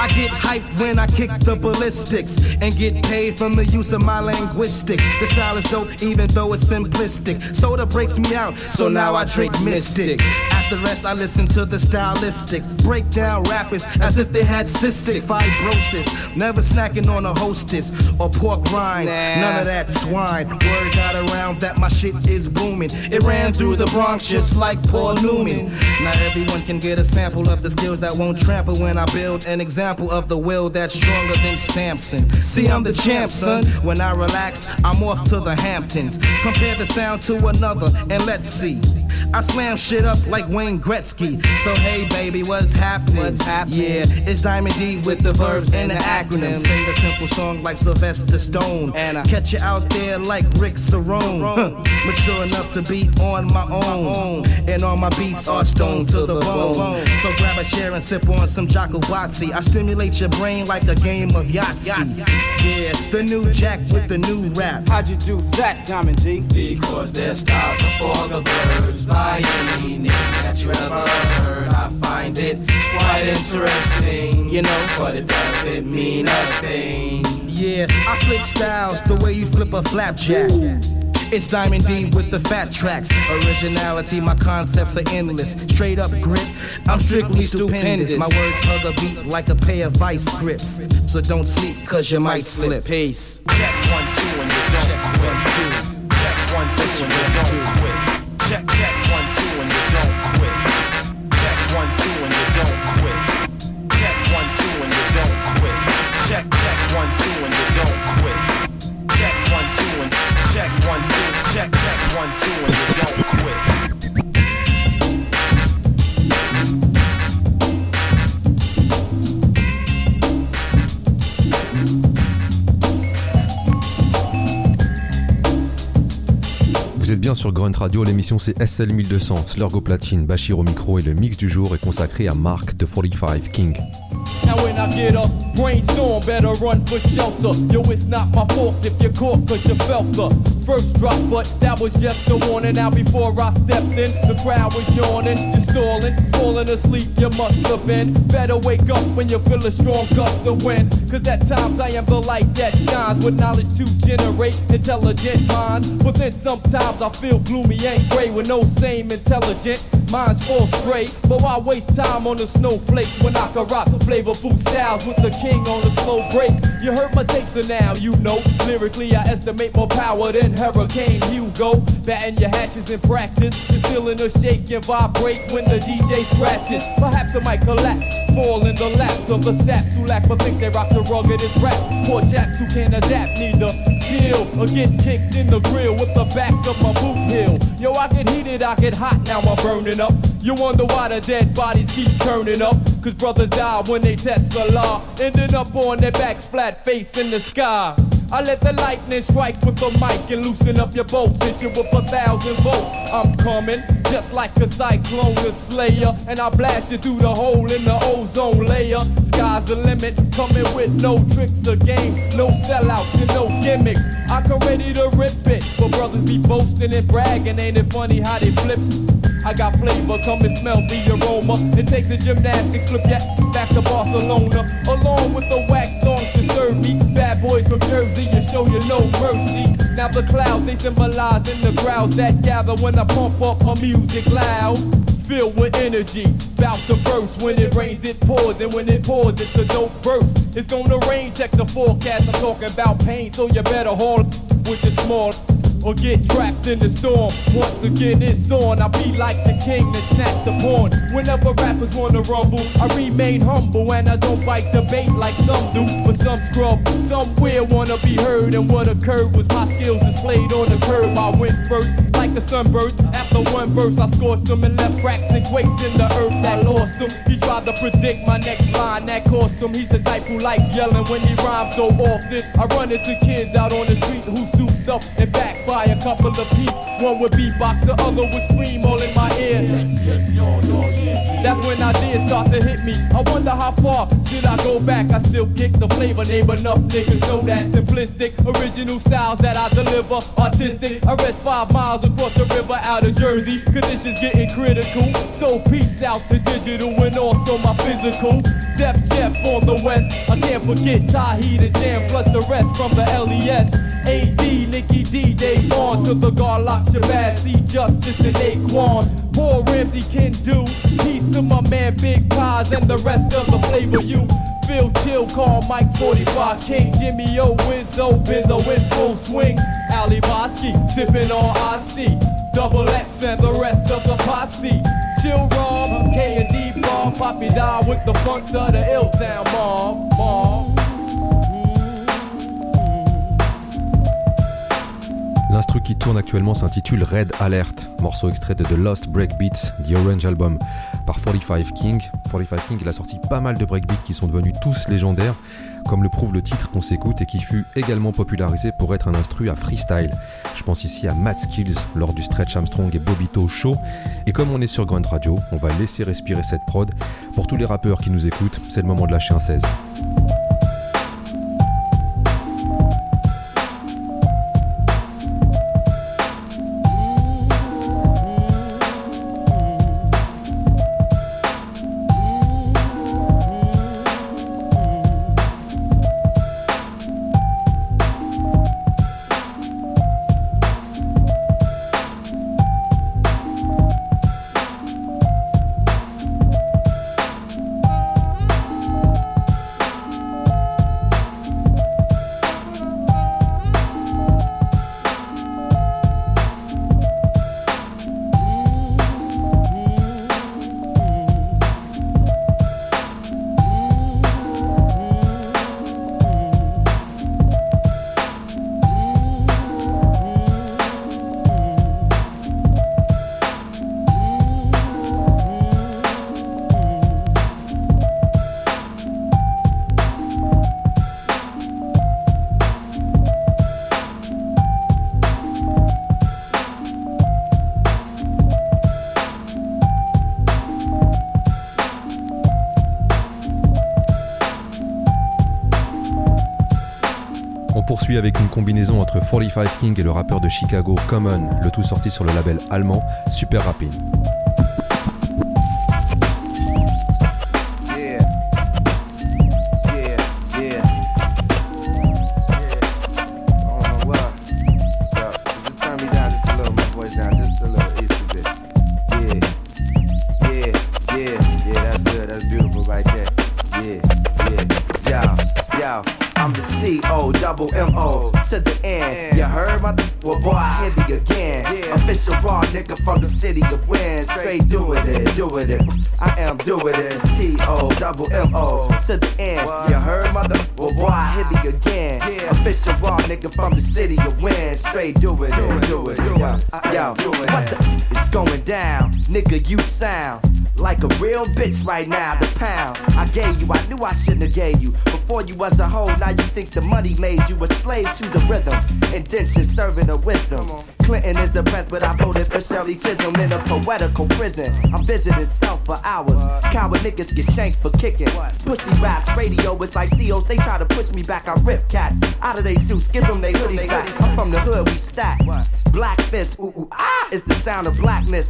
I get hyped when I kick the ballistics and get paid from the use of my linguistics. The style is dope even though it's simplistic. Soda breaks me out, so now I drink Mistic. After rest, I listen to the stylistics. Break down rappers as if they had cystic fibrosis. Never snacking on a hostess or pork rinds. None of that swine. Word got around that my shit is booming. It ran through the Bronx just like Paul Newman. Not everyone can get a sample of the skills that won't trample when I build an example of the will that's stronger than Samson. See, I'm the champ, son. When I relax, I'm off to the Hamptons. Compare the sound to another, and let's see. I slam shit up like Wayne Gretzky. So hey, baby, what's happening? What's happening? Yeah, it's Diamond D with the verbs and the acronyms. Sing a simple song like Sylvester Stone, and I catch you out there like Rick. Huh. Mature enough to be on my own, and all my beats are stone to the bone. So grab a chair and sip on some Jacobazzi. I stimulate your brain like a game of Yahtzee. Yeah, the new Jack with the new rap. How'd you do that, Diamond D? Because their styles are for the birds. By any name that you ever heard, I find it quite interesting. You know, but it doesn't mean a thing. Yeah, I flip styles the way you flip a flapjack. It's Diamond D with the fat tracks. Originality, my concepts are endless. Straight up grip, I'm strictly stupendous. My words hug a beat like a pair of vice grips. So don't sleep, cause you might slip. Peace. Check one, two, and you don't quit. Check one, two, and you don't bien sur Grunt Radio, l'émission c'est SL1200, Slurg au platine, Bachir au micro et le mix du jour est consacré à Mark de 45 King. First drop, but that was just a warning. Now before I stepped in, the crowd was yawning, you're stalling, falling asleep, you must have been. Better wake up when you feel a strong gust of wind. Cause at times I am the light that shines with knowledge to generate intelligent minds. But then sometimes I feel gloomy and gray with no same intelligent minds fall straight. But why waste time on the snowflakes when I can rock flavorful styles with the king on the slow break? You heard my takes so now you know. Lyrically, I estimate more power than Hurricane Hugo. Batting your hatches in practice. You're in a shake and vibrate when the DJ scratches. Perhaps it might collapse, fall in the laps of the saps who lack but think they rock the ruggedest rap. Poor chaps who can't adapt, neither chill or get kicked in the grill with the back of my boot heel. Yo, I get heated, I get hot, now I'm burning up. You wonder why the dead bodies keep turning up. Cause brothers die when they test the law, ending up on their backs flat face in the sky. I let the lightning strike with the mic and loosen up your bolts. Hit you with a thousand volts. I'm coming just like a cyclone, a slayer. And I blast you through the hole in the ozone layer. Sky's the limit, coming with no tricks or games, no sellouts and no gimmicks. I come ready to rip it, but brothers be boasting and bragging. Ain't it funny how they flip? I got flavor, come and smell the aroma. It takes the gymnastics, flip your back to Barcelona. Along with the wax songs to serve me. Bad boys from Jersey, you show you no mercy. Now the clouds, they symbolize in the crowds that gather when I pump up my music loud. Filled with energy, bout to burst. When it rains, it pours, and when it pours, it's a dope burst. It's gonna rain, check the forecast. I'm talking about pain, so you better haul with your small or get trapped in the storm. Once again, it's on. I be like the king that the pawn. Whenever rappers wanna rumble, I remain humble and I don't bite the bait like some do. But some scrub somewhere wanna be heard, and what occurred was my skills displayed on the curb. I went first like a sunburst. After one verse, I scorched them and left cracks and quakes in the earth that lost him. He tried to predict my next line that cost him. He's the type who likes yelling when he rhymes so often. I run into kids out on the street who souped up and back by a couple of peeps. One would beatbox, the other would scream all in my ear. That's when ideas start to hit me. I wonder how far should I go back? I still kick the flavor, name enough niggas know that simplistic, original styles that I deliver, artistic. I rest five miles across the river out of Jersey. Conditions getting critical, so peace out to digital and also my physical. Def Jeff on the west, I can't forget Tahi the Jam plus the rest from the LES. AD, Nicky D, Dave on to the Garlock Shabazz, C Justice and Aquan. Poor Ramsey can do. Peace to my man Big Pies and the rest of the flavor you. feel Chill, call Mike 45 King, Jimmy O, Wizzo, Bizzo in full swing. Ali Bosky, sipping on IC. Double X and the rest of the posse. Chill Rob, K and D Bar, Poppy Die with the funk to the ill town mom, mom. L'instru qui tourne actuellement s'intitule Red Alert, morceau extrait de The Lost Breakbeats, The Orange Album, par 45 King. 45 King, a sorti pas mal de breakbeats qui sont devenus tous légendaires, comme le prouve le titre qu'on s'écoute et qui fut également popularisé pour être un instru à freestyle. Je pense ici à Matt Skills lors du Stretch Armstrong et Bobito Show. Et comme on est sur Grunt Radio, on va laisser respirer cette prod. Pour tous les rappeurs qui nous écoutent, c'est le moment de lâcher un 16. Poursuit avec une combinaison entre 45 King et le rappeur de Chicago Common, le tout sorti sur le label allemand Super Rapping. It, doing it. I am doing it. C-O, double M-O, to the end. You heard mother, well boy, I hit me again. Yeah. Official raw nigga from the city of Win. Straight doing it, doing it. Do Yo, yo, what the, it's going down. Nigga, you sound like a real bitch right now. The pound I gave you, I knew I shouldn't have gave you. Before you was a hoe, now you think the money made you a slave to the rhythm. Indention serving a wisdom. Clinton is the best, but I voted for Shirley Chisholm in a poetical prison. I'm visiting South for hours. Coward niggas get shanked for kicking. Pussy raps, radio, it's like COs. They try to push me back. I rip cats out of their suits, give them they hoodies back. I'm from the hood, we stack. Black fist, ooh, ooh, ah, is the sound of blackness.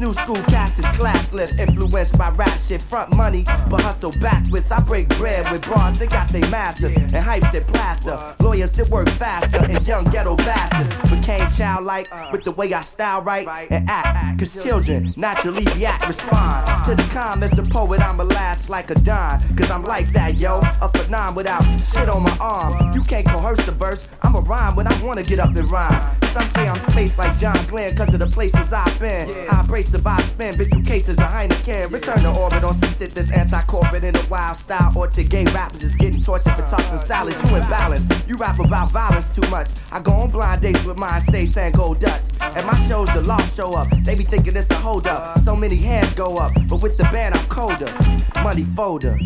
New school cats is classless, influenced by rap shit, front money, but hustle backwards. I break bread with bras, they got they masters, and hype that plaster. Lawyers that work faster, and young ghetto bastards became childlike with the way I style right and act. Cause children naturally react, respond to the calm as a poet. I'ma last like a dime, cause I'm like that, yo. A phenom without shit on my arm. You can't coerce the verse, I'ma rhyme when I wanna get up and rhyme. Some say I'm spaced like John Glenn, cause of the places I've been. I embrace survive, spin, been through cases of Heineken. Return to orbit on some shit that's anti-corporate in a wild style. Or to gay rappers is getting tortured for tossing uh, salads. You imbalance. You rap about violence too much. I go on blind dates with mine, stay saying go Dutch. At my shows, the law show up. They be thinking it's a hold up. Uh. So many hands go up, but with the band I'm colder. Money folder.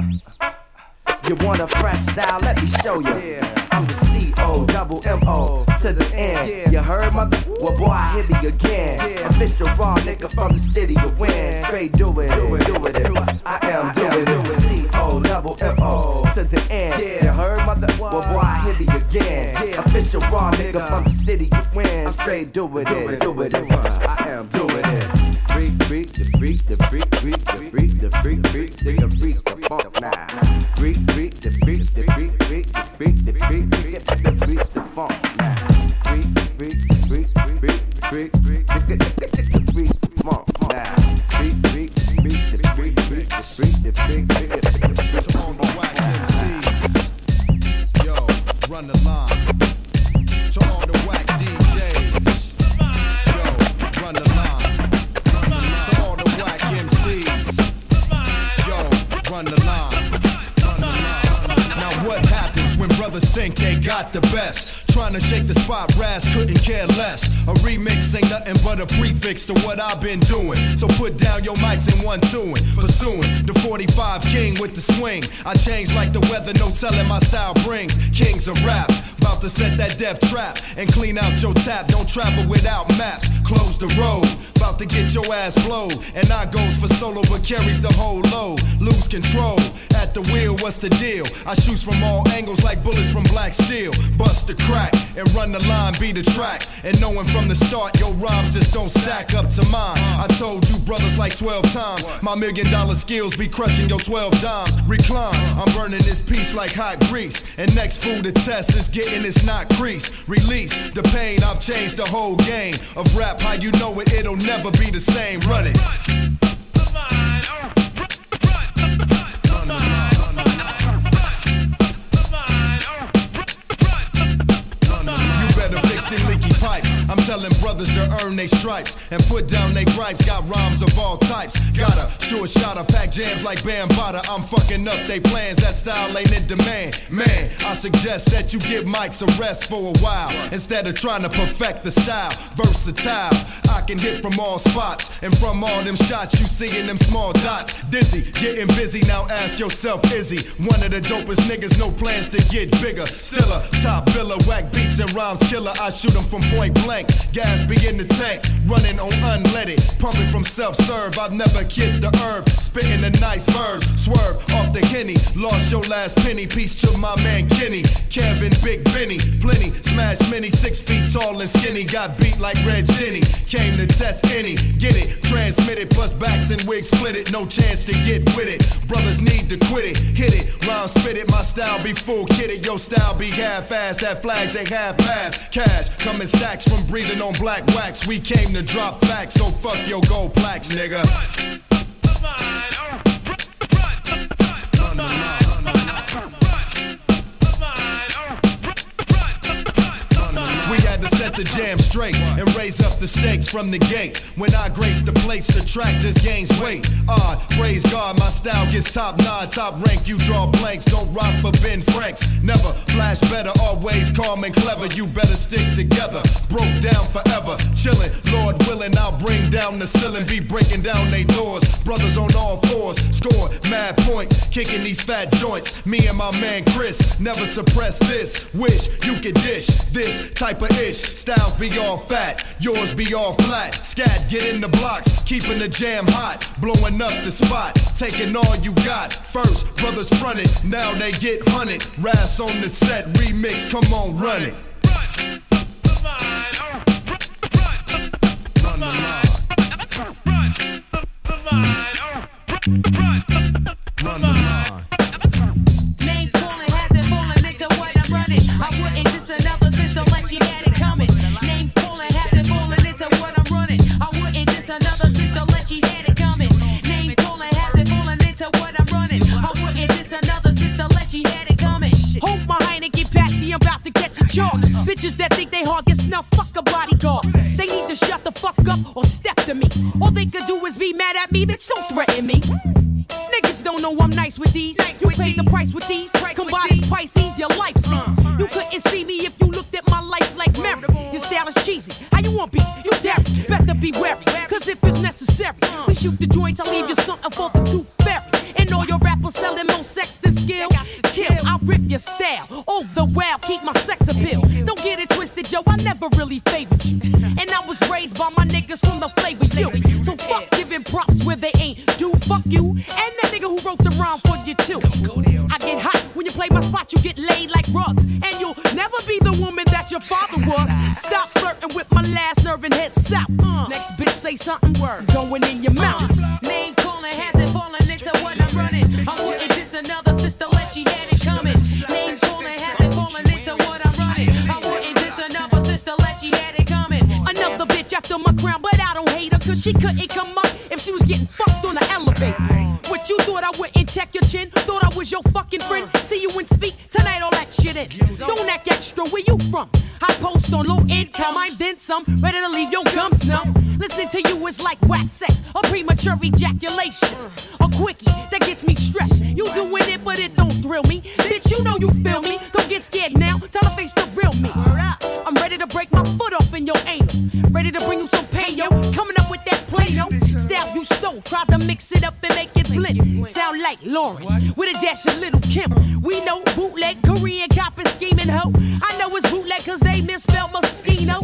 You want a fresh style? Let me show you. I'm the C-O, double M-O, to the N. You heard, mother? Well, boy, I hit me again. Official raw nigga from the city to win. Straight do it, do it, do it. I am doing it. C-O, double M-O, to the N. You heard, mother? Well, boy, I hit me again. Official raw nigga from the city to win. Straight do it, do it, do it. I am doing it. Freak, freak, the freak, the freak, freak, the freak, the freak, freak, the freak, the funk now. Freak, freak, the freak, the freak, freak, the freak, the freak, the freak, the funk think they got the best? Trying to shake the spot, Raz couldn't care less. A remix ain't nothing but a prefix to what I've been doing. So put down your mics and one tune. Pursuing the 45 king with the swing. I change like the weather, no telling my style brings. Kings of rap, about to set that death trap and clean out your tap. Don't travel without maps. Close the road, about to get your ass blowed. And I goes for solo, but carries the whole load. Lose control at the wheel. What's the deal? I shoots from all angles like bullets from black steel. Bust the crack and run the line, be the track. And knowing from the start, your rhymes just don't stack up to mine. I told you brothers like 12 times. My million dollar skills be crushing your 12 dimes. Recline, I'm burning this piece like hot grease. And next food to test is getting it's not crease. Release the pain, I've changed the whole game of rap. How you know it, it'll never be the same. Run it. You I'm telling brothers to earn their stripes and put down their gripes. Got rhymes of all types. Got a sure shot of pack jams like Bam Bambaataa. I'm fucking up they plans. That style ain't in demand. Man, I suggest that you give mics a rest for a while instead of trying to perfect the style. Versatile. I can hit from all spots and from all them shots you see in them small dots. Dizzy, getting busy. Now ask yourself, is he one of the dopest niggas? No plans to get bigger. Still a top filler, whack beats and rhymes killer. I shoot him from point blank. Gas be in the tank, running on unleaded. Pumping from self serve. I've never kid the herb. Spitting the nice verbs. Swerve off the henny. Lost your last penny. Peace to my man Kenny. Kevin, Big Benny. Plenty. Smash many. Six feet tall and skinny. Got beat like Red Jenny. Came to test any. Get it. Transmit it. Plus backs and wigs split it. No chance to get with it. Brothers need to quit it. Hit it. Round spit it. My style be full kitted. Your style be half fast. That flag take half past. Cash coming stacks from breathing on black wax. We came to drop facts. So fuck your gold plaques, nigga. We had to set the jam straight and raise up the stakes from the gate. When I grace the place, the track just gains weight. Odd, praise God, my style gets top nine, top rank. You draw blanks, don't rock for Ben Franks. Never flash better, always calm and clever. You better stick together. Broke down forever, chillin'. Lord willing, I'll bring down the ceiling, be breaking down they doors. Brothers on all fours, score mad points, kicking these fat joints. Me and my man Chris never suppress this. Wish you could dish this type of ish. Styles be all fat, yours be all flat. Scat, get in the blocks, keeping the jam hot, blowing up the spot, taking all you got. First, brothers fronted, now they get hunted. Rass on the set, remix, come on, run it. Sex, a premature ejaculation. A quickie that gets me stressed. You doing it, but it don't thrill me. Bitch, you know you feel me. Don't get scared now, tell the face the real me. I'm ready to break my foot off in your anal. Ready to bring you some you stole, tried to mix it up and make it blend. Sound like Lauren, with a dash of Little Kim. We know bootleg, Korean cop and scheming hoe. I know it's bootleg cause they misspelled Moschino.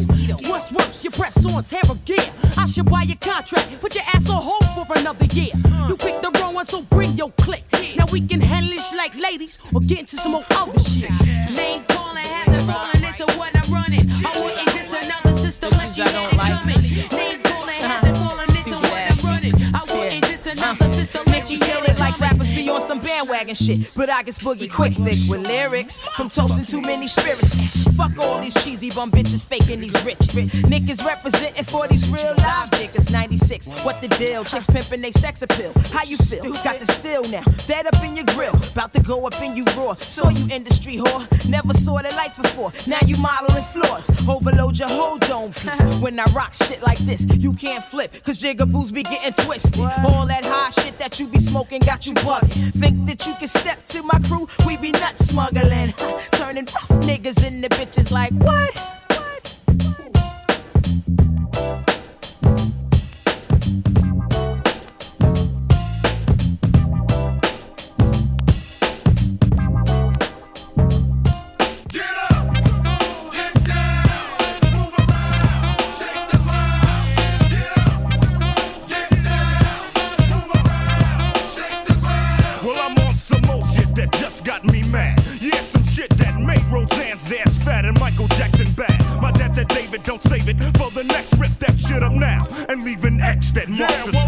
What's worse, your press on hair or gear. I should buy your contract, put your ass on hold for another year. You picked the wrong one, so bring your click. Now we can handle this like ladies or get into some more other shit. Name calling hasn't fallen into what I be on some bandwagon shit. But I get boogie quick thick with lyrics from toasting too many spirits. Fuck all these cheesy bum bitches faking these riches. Niggas representing for these real live niggas. 96, what the deal? Chicks pimping they sex appeal. How you feel? Got the still now. Dead up in your grill. About to go up in you raw. Saw you industry whore. Never saw the lights before. Now you modeling floors. Overload your whole dome piece. When I rock shit like this, you can't flip. Cause jigaboos be getting twisted. All that high shit that you be smoking got you Think that you can step to my crew? We be nut smuggling. Turning rough niggas into bitches like what? That marks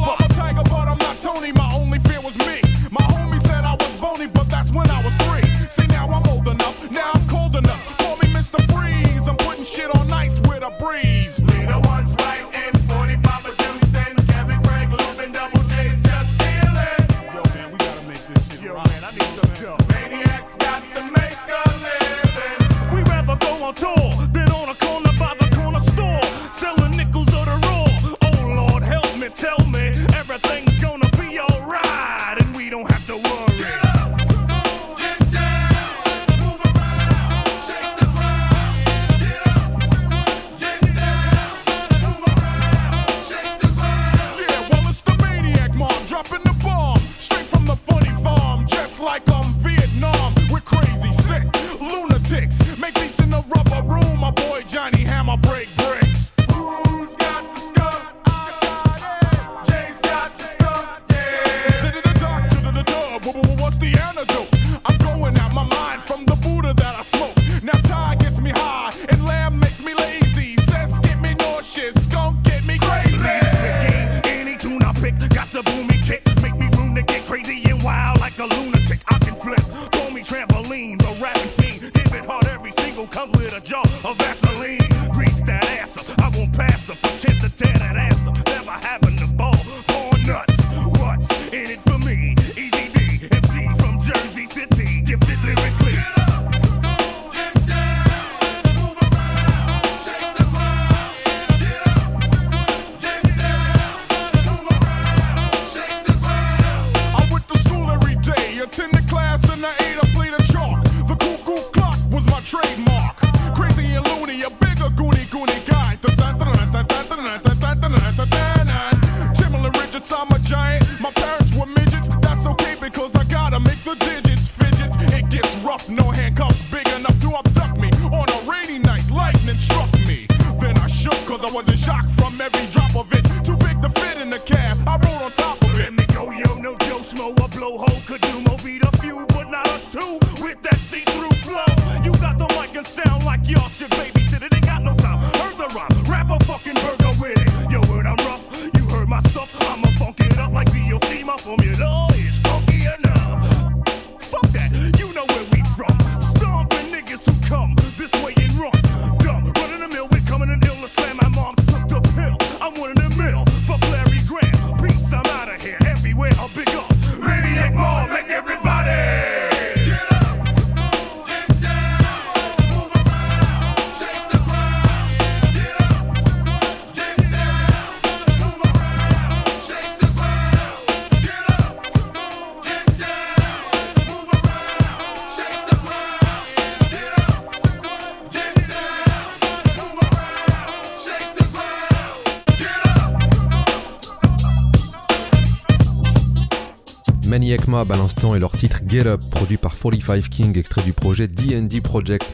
À l'instant et leur titre Get Up, produit par 45 King, extrait du projet D&D Project.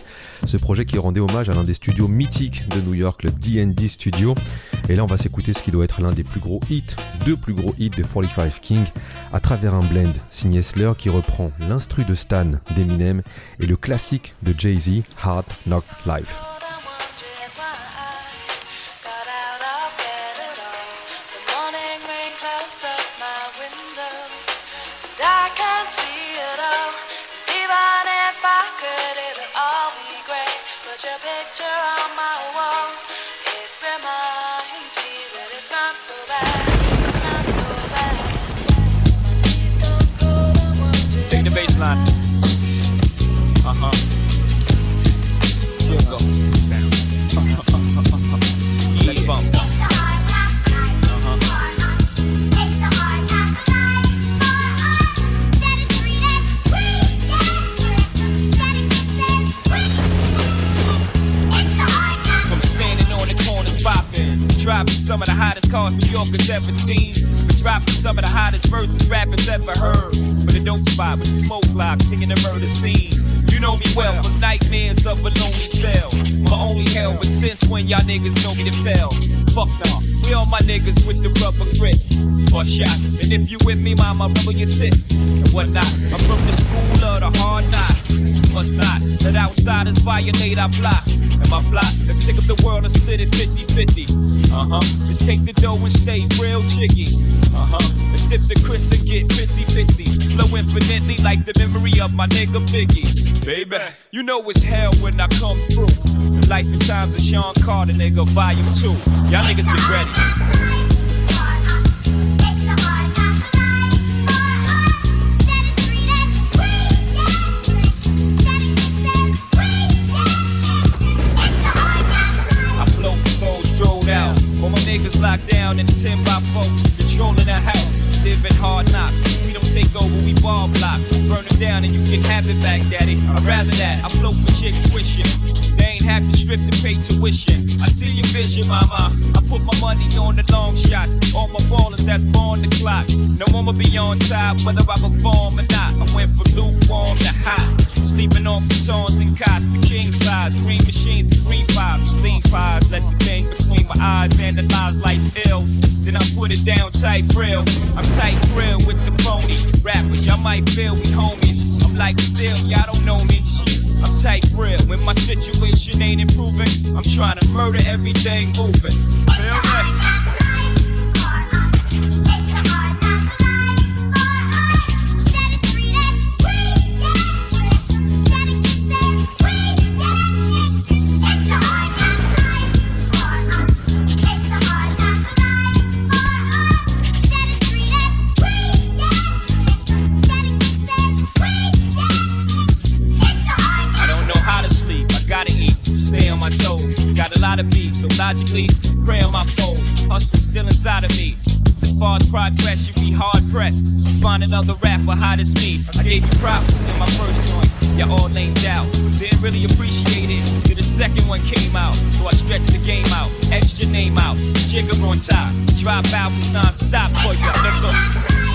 Ce projet qui rendait hommage à l'un des studios mythiques de New York, le D&D Studio. Et là, on va s'écouter ce qui doit être l'un des plus gros hits, deux plus gros hits de 45 King, à travers un blend signé Slur qui reprend l'instru de Stan d'Eminem et le classique de Jay-Z, Hard Knock Life. Dropping some of the hottest cars New Yorkers ever seen. But dropping some of the hottest verses rappers ever heard. But it don't spot with the smoke block, picking the murder scene. You know me well from nightmares of a lonely cell. My only hell, but since when y'all niggas know me to fail? Fuck nah, we all my niggas with the rubber grips or shots. And if you with me, mama, rubber your tits and whatnot. I'm from the school of the hard knocks. Must not let outsiders violate our block. And my plot, let's stick up the world and split it 50-50. Uh-huh. Let's take the dough and stay real jiggy. Uh-huh. Let's sip the Chris and get pissy pissy. Flow infinitely like the memory of my nigga Biggie. Baby, you know it's hell when I come through. The life and times of Sean Carter, nigga, volume two. Y'all niggas get ready. Niggas locked down in the 10 by 4, controlling the house, living hard knocks. We don't take over, we ball blocks. Burn them down and you can have it back, daddy. I'd rather that. I float with chicks wishing. They ain't have to strip to pay tuition. I see your vision, mama. I put my money on the long shots. All my ballers that's on the clock. No one will be on top, whether I perform or not. I went from lukewarm to hot. Sleeping on futons and cots, the king size. Green machines, the green fives, seen fives. Let the thing between my eyes analyze life ill. Then I put it down tight grill. I'm tight grill with the pony. Rappers, y'all might feel we homies. I'm like still, y'all don't know me. I'm tight real. When my situation ain't improving, I'm trying to murder everything moving. Feel? Logically, pray on my foes. Hustle still inside of me. As far as progress, you be hard pressed. to Find another rapper hot as me. I gave you props in my first joint. Y'all all named out. Didn't really appreciate it till the second one came out. So I stretched the game out, etched your name out. Jigga on top. Drop albums non-stop for ya, nigga.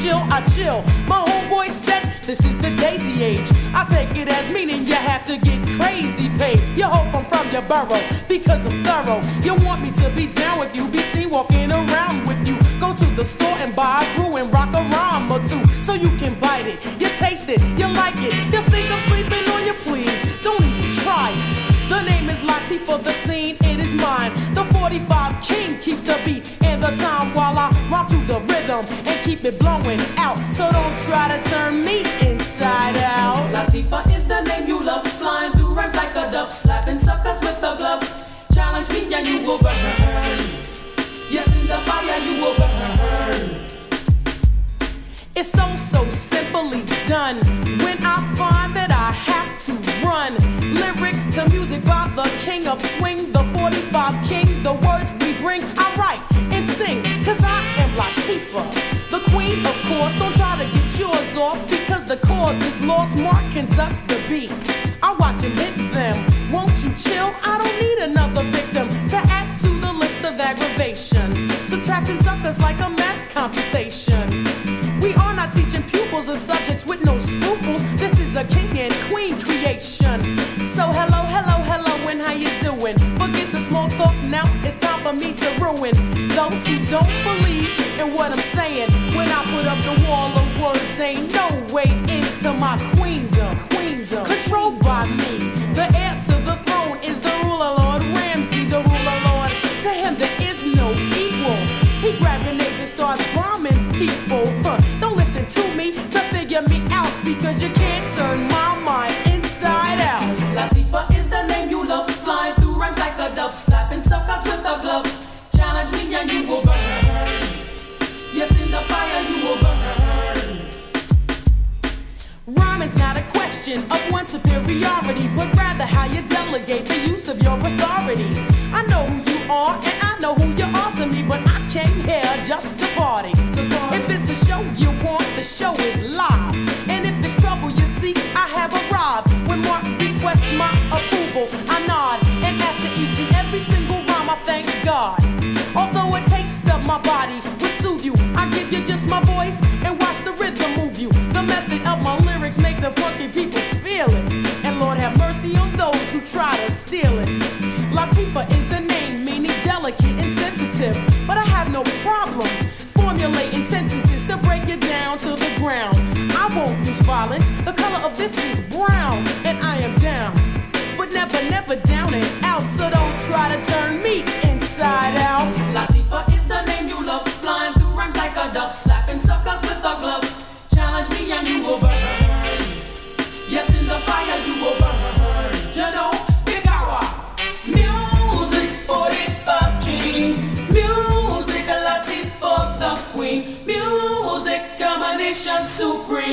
Chill, I chill. My homeboy said this is the daisy age. I take it as meaning you have to get crazy paid. You hope I'm from your borough because I'm thorough. You want me to be down with you, be seen walking around with you. Go to the store and buy a brew and rock a rhyme or two so you can bite it. You taste it, you like it. You think I'm sleeping on you, please. Don't even try it. The name is Latifah, the scene, it is mine. The 45 king keeps the beat the time while I rhyme to the rhythm and keep it blowing out. So don't try to turn me inside out. Latifah is the name you love, flying through rhymes like a dove, slapping suckers with a glove. Challenge me and you will burn. Yes, in the fire you will burn. It's so, so simply done. When I find that I have to run lyrics to music by the king of swing, the 45 king, the words we bring, I write sing, cause I am Latifah. The queen, of course, don't try to get yours off because the cause is lost. Mark conducts the beat. I watch him hit them. Won't you chill? I don't need another victim to add to the list of aggravation. Subtracting suckers like a math computation. We are not teaching pupils of subjects with no scruples. This is a king and queen creation. So hello, hello, hello, and how you doing? The small talk now. It's time for me to ruin those who don't believe in what I'm saying. When I put up the wall of words, ain't no way into my queendom. Queendom controlled by me. The heir to the throne is the ruler, Lord Ramsey, the ruler, Lord. To him there is no equal. He grabbed grenades and starts bombing people. Don't listen to me to figure me out because you can't turn my question of one superiority, but rather how you delegate the use of your authority. I know who you are and I know who you are to me, but I came here just to party. If it's a show you want, the show is live. And if it's trouble you see, I have arrived. When Mark requests my approval, I nod. And after each and every single rhyme, I thank God. Although a taste of my body would soothe you, I give you just my voice and shield those who try to steal it. Latifah is a name meaning delicate and sensitive, but I have no problem formulating sentences to break it down to the ground. I won't use violence, the color of this is brown, and I am down. But never, never down and out, so don't try to turn me inside out. Latifah is the name you love, flying through rhymes like a dove, slapping suckers with a glove. Challenge me and you will burn. Yes, in the fire you will burn.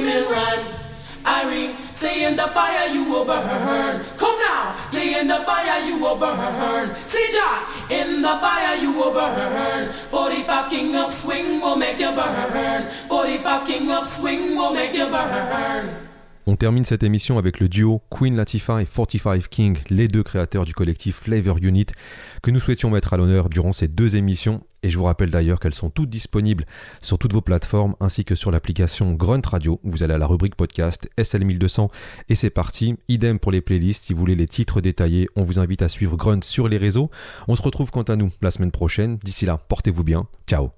In rhyme. Irene, say in the fire you will burn. Come now, say in the fire you will burn. Sija, in the fire you will burn. 45 King of Swing will make you burn. 45 King of Swing will make you burn. On termine cette émission avec le duo Queen Latifah et 45 King, les deux créateurs du collectif Flavor Unit, que nous souhaitions mettre à l'honneur durant ces deux émissions. Et je vous rappelle d'ailleurs qu'elles sont toutes disponibles sur toutes vos plateformes ainsi que sur l'application Grunt Radio. Vous allez à la rubrique podcast SL1200 et c'est parti. Idem pour les playlists. Si vous voulez les titres détaillés, on vous invite à suivre Grunt sur les réseaux. On se retrouve quant à nous la semaine prochaine. D'ici là, portez-vous bien. Ciao.